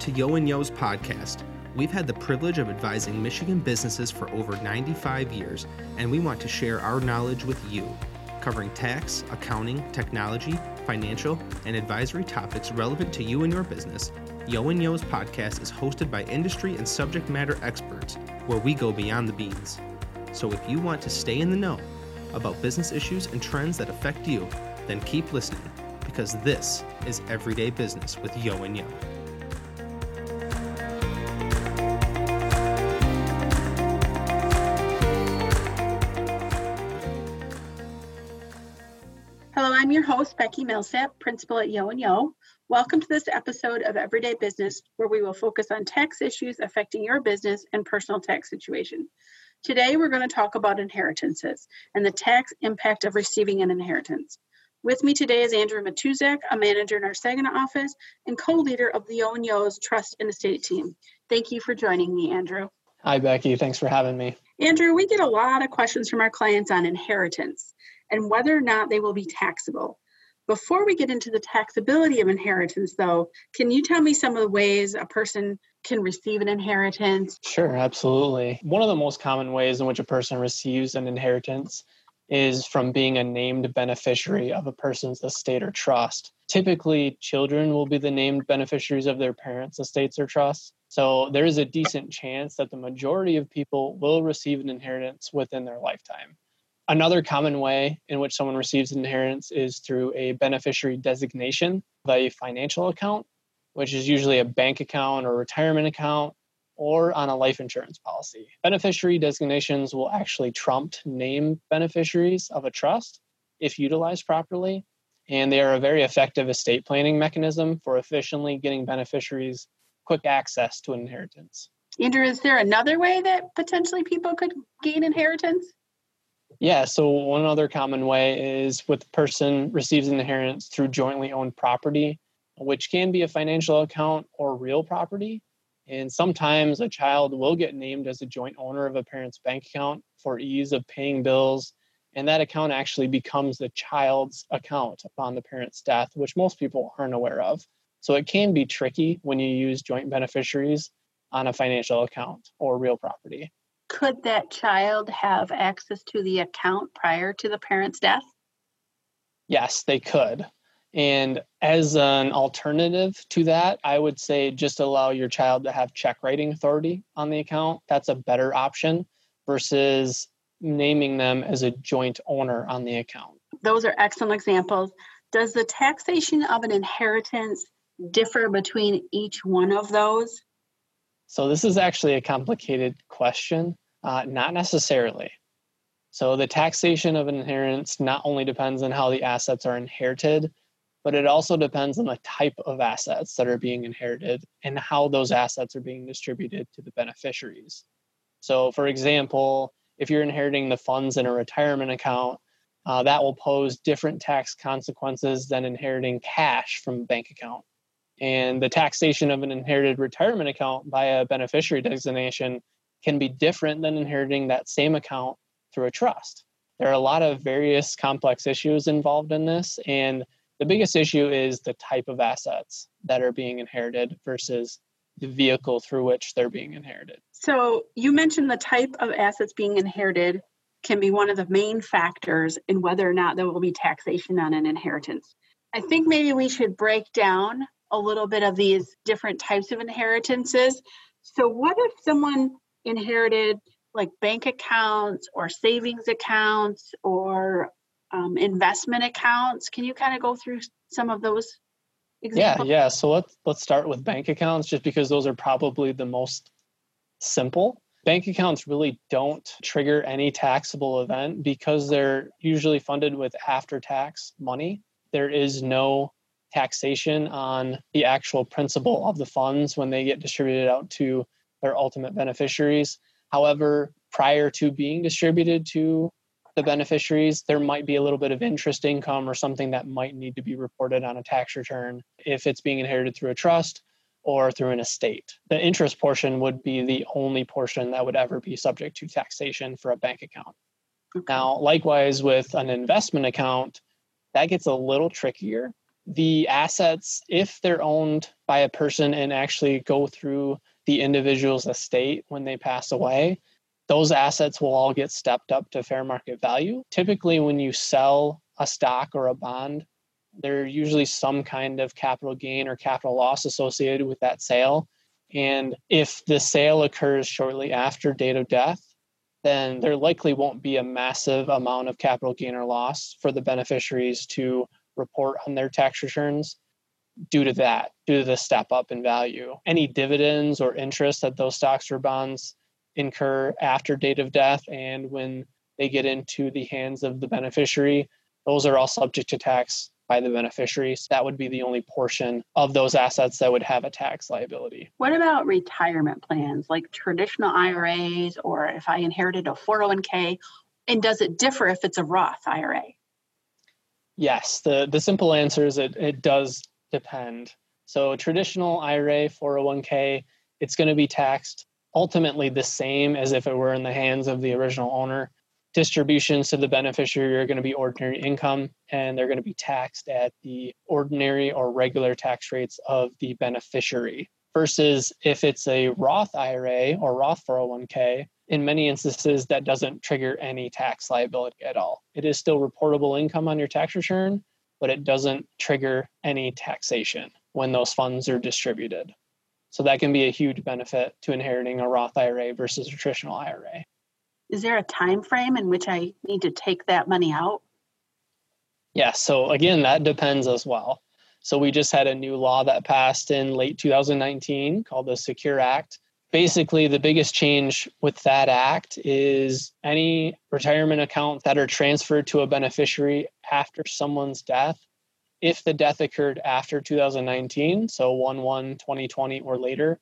to Yeo and Yeo's podcast. We've had the privilege of advising Michigan businesses for over 95 years, and we want to share our knowledge with you, covering tax, accounting, technology, financial, and advisory topics relevant to you and your business. Yeo and Yeo's podcast is hosted by industry and subject matter experts, where we go beyond the beans. So if you want to stay in the know about business issues and trends that affect you, then keep listening because this is Everyday Business with Yeo and Yeo. Becky Millsap, principal at Yeo and Yeo. Welcome to this episode of Everyday Business, where we will focus on tax issues affecting your business and personal tax situation. Today, we're going to talk about inheritances and the tax impact of receiving an inheritance. With me today is Andrew Matuzak, a manager in our Saginaw office and co-leader of the Yeo and Yeo's Trust and Estate team. Thank you for joining me, Andrew. Hi, Becky. Thanks for having me. Andrew, we get a lot of questions from our clients on inheritance and whether or not they will be taxable. Before we get into the taxability of inheritance, though, can you tell me some of the ways a person can receive an inheritance? Sure, absolutely. One of the most common ways in which a person receives an inheritance is from being a named beneficiary of a person's estate or trust. Typically, children will be the named beneficiaries of their parents' estates or trusts. So there is a decent chance that the majority of people will receive an inheritance within their lifetime. Another common way in which someone receives an inheritance is through a beneficiary designation of a financial account, which is usually a bank account or retirement account or on a life insurance policy. Beneficiary designations will actually trump name beneficiaries of a trust if utilized properly, and they are a very effective estate planning mechanism for efficiently getting beneficiaries quick access to an inheritance. Andrew, is there another way that potentially people could gain inheritance? Yeah, so one other common way is with the person receives an inheritance through jointly owned property, which can be a financial account or real property. And sometimes a child will get named as a joint owner of a parent's bank account for ease of paying bills. And that account actually becomes the child's account upon the parent's death, which most people aren't aware of. So it can be tricky when you use joint beneficiaries on a financial account or real property could that child have access to the account prior to the parent's death? Yes, they could. And as an alternative to that, I would say just allow your child to have check writing authority on the account. That's a better option versus naming them as a joint owner on the account. Those are excellent examples. Does the taxation of an inheritance differ between each one of those? So, this is actually a complicated question. Uh, not necessarily. So, the taxation of inheritance not only depends on how the assets are inherited, but it also depends on the type of assets that are being inherited and how those assets are being distributed to the beneficiaries. So, for example, if you're inheriting the funds in a retirement account, uh, that will pose different tax consequences than inheriting cash from a bank account. And the taxation of an inherited retirement account by a beneficiary designation can be different than inheriting that same account through a trust. There are a lot of various complex issues involved in this, and the biggest issue is the type of assets that are being inherited versus the vehicle through which they're being inherited. So, you mentioned the type of assets being inherited can be one of the main factors in whether or not there will be taxation on an inheritance. I think maybe we should break down a little bit of these different types of inheritances. So, what if someone inherited like bank accounts or savings accounts or um, investment accounts. Can you kind of go through some of those examples? Yeah, yeah. So let's let's start with bank accounts, just because those are probably the most simple. Bank accounts really don't trigger any taxable event because they're usually funded with after tax money. There is no taxation on the actual principal of the funds when they get distributed out to their ultimate beneficiaries. However, prior to being distributed to the beneficiaries, there might be a little bit of interest income or something that might need to be reported on a tax return if it's being inherited through a trust or through an estate. The interest portion would be the only portion that would ever be subject to taxation for a bank account. Okay. Now, likewise, with an investment account, that gets a little trickier The assets, if they're owned by a person and actually go through the individual's estate when they pass away, those assets will all get stepped up to fair market value. Typically, when you sell a stock or a bond, there's usually some kind of capital gain or capital loss associated with that sale. And if the sale occurs shortly after date of death, then there likely won't be a massive amount of capital gain or loss for the beneficiaries to report on their tax returns due to that, due to the step up in value. Any dividends or interest that those stocks or bonds incur after date of death and when they get into the hands of the beneficiary, those are all subject to tax by the beneficiaries. That would be the only portion of those assets that would have a tax liability. What about retirement plans like traditional IRAs or if I inherited a 401k? And does it differ if it's a Roth IRA? Yes, the, the simple answer is it, it does depend. So, traditional IRA, 401k, it's going to be taxed ultimately the same as if it were in the hands of the original owner distributions to the beneficiary are going to be ordinary income and they're going to be taxed at the ordinary or regular tax rates of the beneficiary versus if it's a Roth IRA or Roth 401k in many instances that doesn't trigger any tax liability at all it is still reportable income on your tax return but it doesn't trigger any taxation when those funds are distributed so that can be a huge benefit to inheriting a Roth IRA versus a traditional IRA is there a time frame in which I need to take that money out? Yeah, so again, that depends as well. So we just had a new law that passed in late 2019 called the Secure Act. Basically, the biggest change with that act is any retirement accounts that are transferred to a beneficiary after someone's death, if the death occurred after 2019, so 1 1 2020 or later,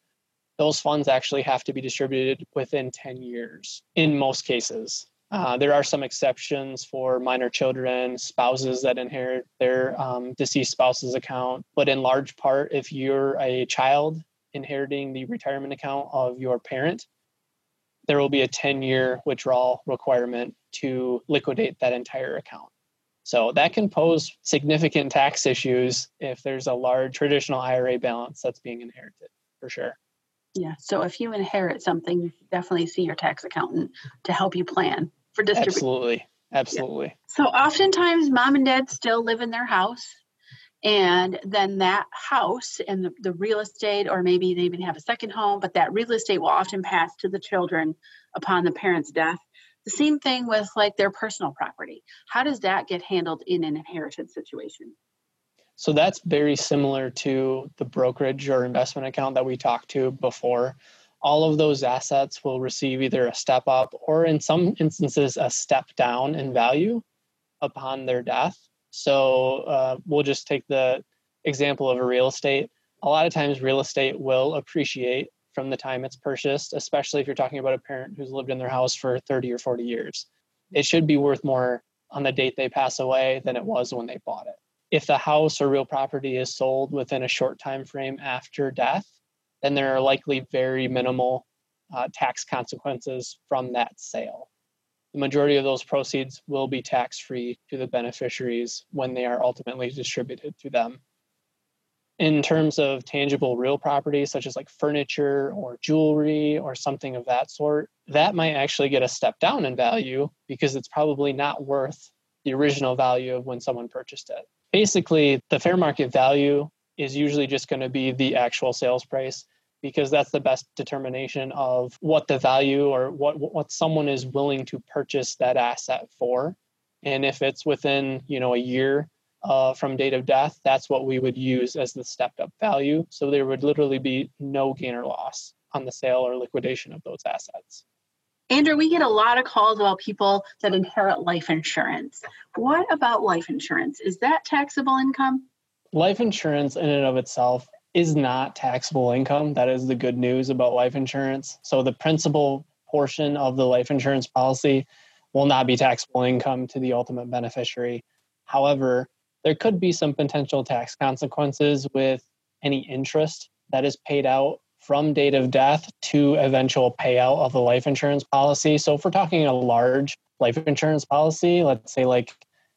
those funds actually have to be distributed within 10 years in most cases. Uh, there are some exceptions for minor children, spouses that inherit their um, deceased spouse's account. But in large part, if you're a child inheriting the retirement account of your parent, there will be a 10 year withdrawal requirement to liquidate that entire account. So that can pose significant tax issues if there's a large traditional IRA balance that's being inherited, for sure. Yeah. So if you inherit something, you definitely see your tax accountant to help you plan for distribution. Absolutely. Absolutely. Yeah. So oftentimes mom and dad still live in their house and then that house and the, the real estate or maybe they even have a second home but that real estate will often pass to the children upon the parents death the same thing with like their personal property how does that get handled in an inheritance situation so that's very similar to the brokerage or investment account that we talked to before. All of those assets will receive either a step up or, in some instances, a step down in value upon their death. So uh, we'll just take the example of a real estate. A lot of times, real estate will appreciate from the time it's purchased, especially if you're talking about a parent who's lived in their house for 30 or 40 years. It should be worth more on the date they pass away than it was when they bought it if the house or real property is sold within a short time frame after death, then there are likely very minimal uh, tax consequences from that sale. The majority of those proceeds will be tax free to the beneficiaries when they are ultimately distributed to them. In terms of tangible real property, such as like furniture or jewelry or something of that sort, that might actually get a step down in value because it's probably not worth the original value of when someone purchased it basically the fair market value is usually just going to be the actual sales price because that's the best determination of what the value or what what someone is willing to purchase that asset for and if it's within you know a year uh, from date of death that's what we would use as the stepped up value so there would literally be no gain or loss on the sale or liquidation of those assets Andrew, we get a lot of calls about people that inherit life insurance. What about life insurance? Is that taxable income? Life insurance, in and of itself, is not taxable income. That is the good news about life insurance. So, the principal portion of the life insurance policy will not be taxable income to the ultimate beneficiary. However, there could be some potential tax consequences with any interest that is paid out from date of death to eventual payout of the life insurance policy. So if we're talking a large life insurance policy, let's say like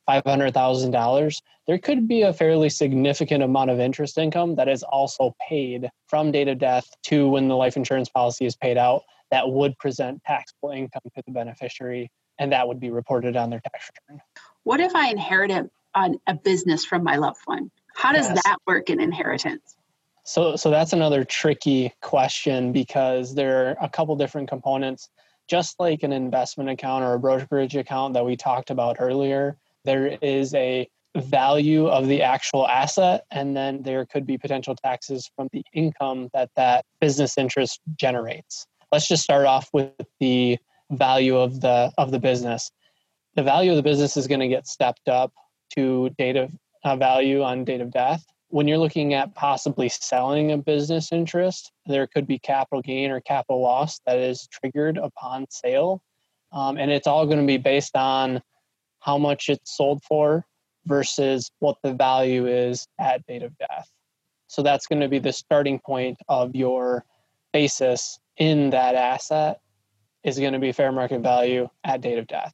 $500,000, there could be a fairly significant amount of interest income that is also paid from date of death to when the life insurance policy is paid out that would present taxable income to the beneficiary and that would be reported on their tax return. What if I inherit a, a business from my loved one? How does yes. that work in inheritance? So, so that's another tricky question because there are a couple different components. Just like an investment account or a brokerage account that we talked about earlier, there is a value of the actual asset, and then there could be potential taxes from the income that that business interest generates. Let's just start off with the value of the of the business. The value of the business is going to get stepped up to date of uh, value on date of death when you're looking at possibly selling a business interest, there could be capital gain or capital loss that is triggered upon sale. Um, and it's all going to be based on how much it's sold for versus what the value is at date of death. So that's going to be the starting point of your basis in that asset is going to be fair market value at date of death.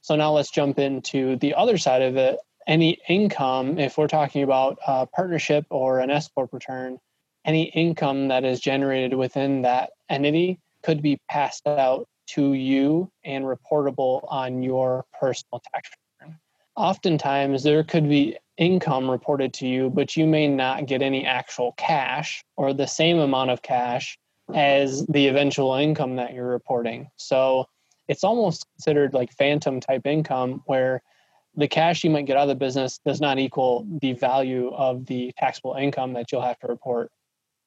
So now let's jump into the other side of it any income, if we're talking about a partnership or an S corp return, any income that is generated within that entity could be passed out to you and reportable on your personal tax return. Oftentimes, there could be income reported to you, but you may not get any actual cash or the same amount of cash as the eventual income that you're reporting. So it's almost considered like phantom type income where the cash you might get out of the business does not equal the value of the taxable income that you'll have to report.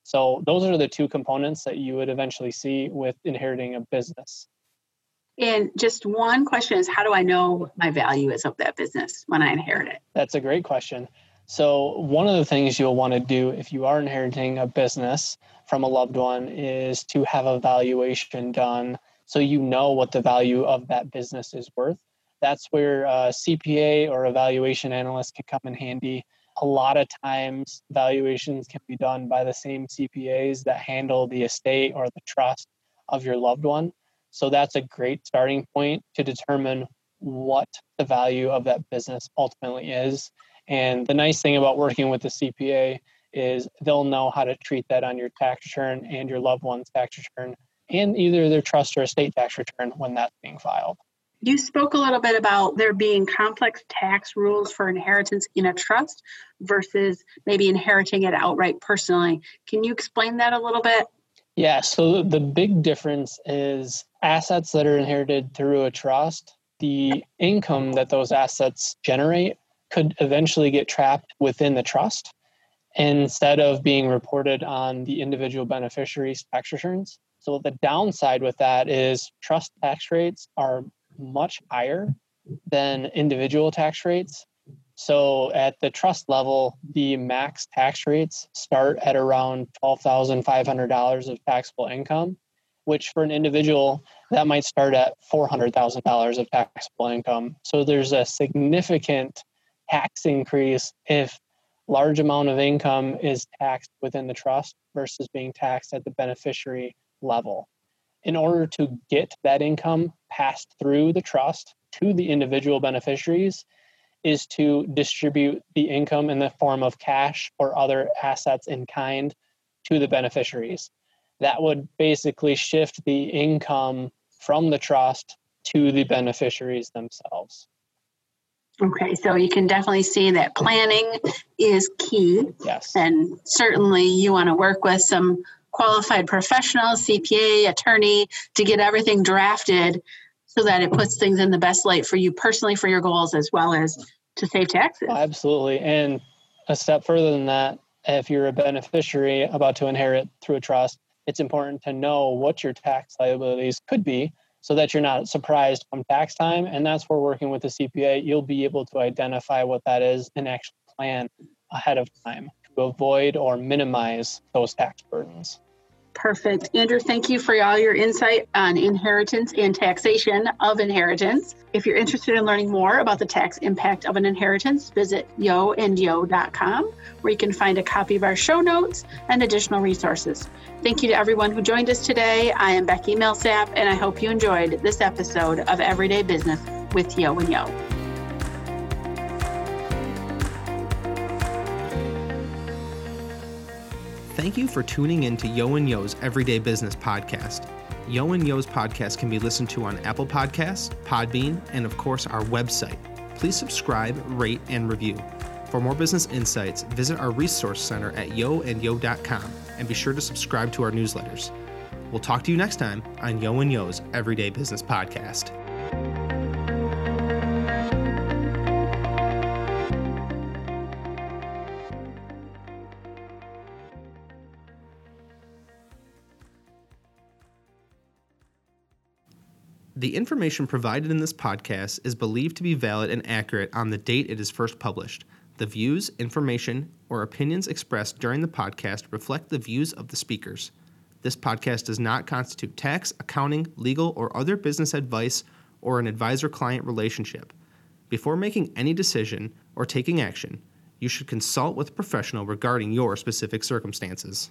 So those are the two components that you would eventually see with inheriting a business. And just one question is how do I know my value is of that business when I inherit it? That's a great question. So, one of the things you'll want to do if you are inheriting a business from a loved one is to have a valuation done so you know what the value of that business is worth that's where uh, a CPA or evaluation analyst can come in handy. A lot of times, valuations can be done by the same CPAs that handle the estate or the trust of your loved one. So that's a great starting point to determine what the value of that business ultimately is. And the nice thing about working with the CPA is they'll know how to treat that on your tax return and your loved one's tax return and either their trust or estate tax return when that's being filed. You spoke a little bit about there being complex tax rules for inheritance in a trust versus maybe inheriting it outright personally. Can you explain that a little bit? Yeah, so the big difference is assets that are inherited through a trust, the income that those assets generate could eventually get trapped within the trust instead of being reported on the individual beneficiary's tax returns. So the downside with that is trust tax rates are much higher than individual tax rates. So at the trust level, the max tax rates start at around $12,500 of taxable income, which for an individual, that might start at $400,000 of taxable income. So there's a significant tax increase if large amount of income is taxed within the trust versus being taxed at the beneficiary level in order to get that income passed through the trust to the individual beneficiaries is to distribute the income in the form of cash or other assets in kind to the beneficiaries. That would basically shift the income from the trust to the beneficiaries themselves. Okay, so you can definitely see that planning is key. Yes. And certainly you want to work with some qualified professional, CPA, attorney to get everything drafted so that it puts things in the best light for you personally for your goals as well as to save taxes. Absolutely. And a step further than that, if you're a beneficiary about to inherit through a trust, it's important to know what your tax liabilities could be so that you're not surprised come tax time. And that's where working with the CPA, you'll be able to identify what that is and actually plan ahead of time to avoid or minimize those tax burdens. Perfect. Andrew, thank you for all your insight on inheritance and taxation of inheritance. If you're interested in learning more about the tax impact of an inheritance, visit yeoandyeo.com where you can find a copy of our show notes and additional resources. Thank you to everyone who joined us today. I am Becky Millsap, and I hope you enjoyed this episode of Everyday Business with Yeo and Yeo. Thank you for tuning in to Yeo and Yeo's Everyday Business Podcast. Yeo and Yeo's podcast can be listened to on Apple Podcasts, Podbean, and of course our website. Please subscribe, rate, and review. For more business insights, visit our resource center at yeoandyeo.com and be sure to subscribe to our newsletters. We'll talk to you next time on Yeo and Yeo's Everyday Business Podcast. The information provided in this podcast is believed to be valid and accurate on the date it is first published. The views, information, or opinions expressed during the podcast reflect the views of the speakers. This podcast does not constitute tax, accounting, legal, or other business advice or an advisor client relationship. Before making any decision or taking action, you should consult with a professional regarding your specific circumstances.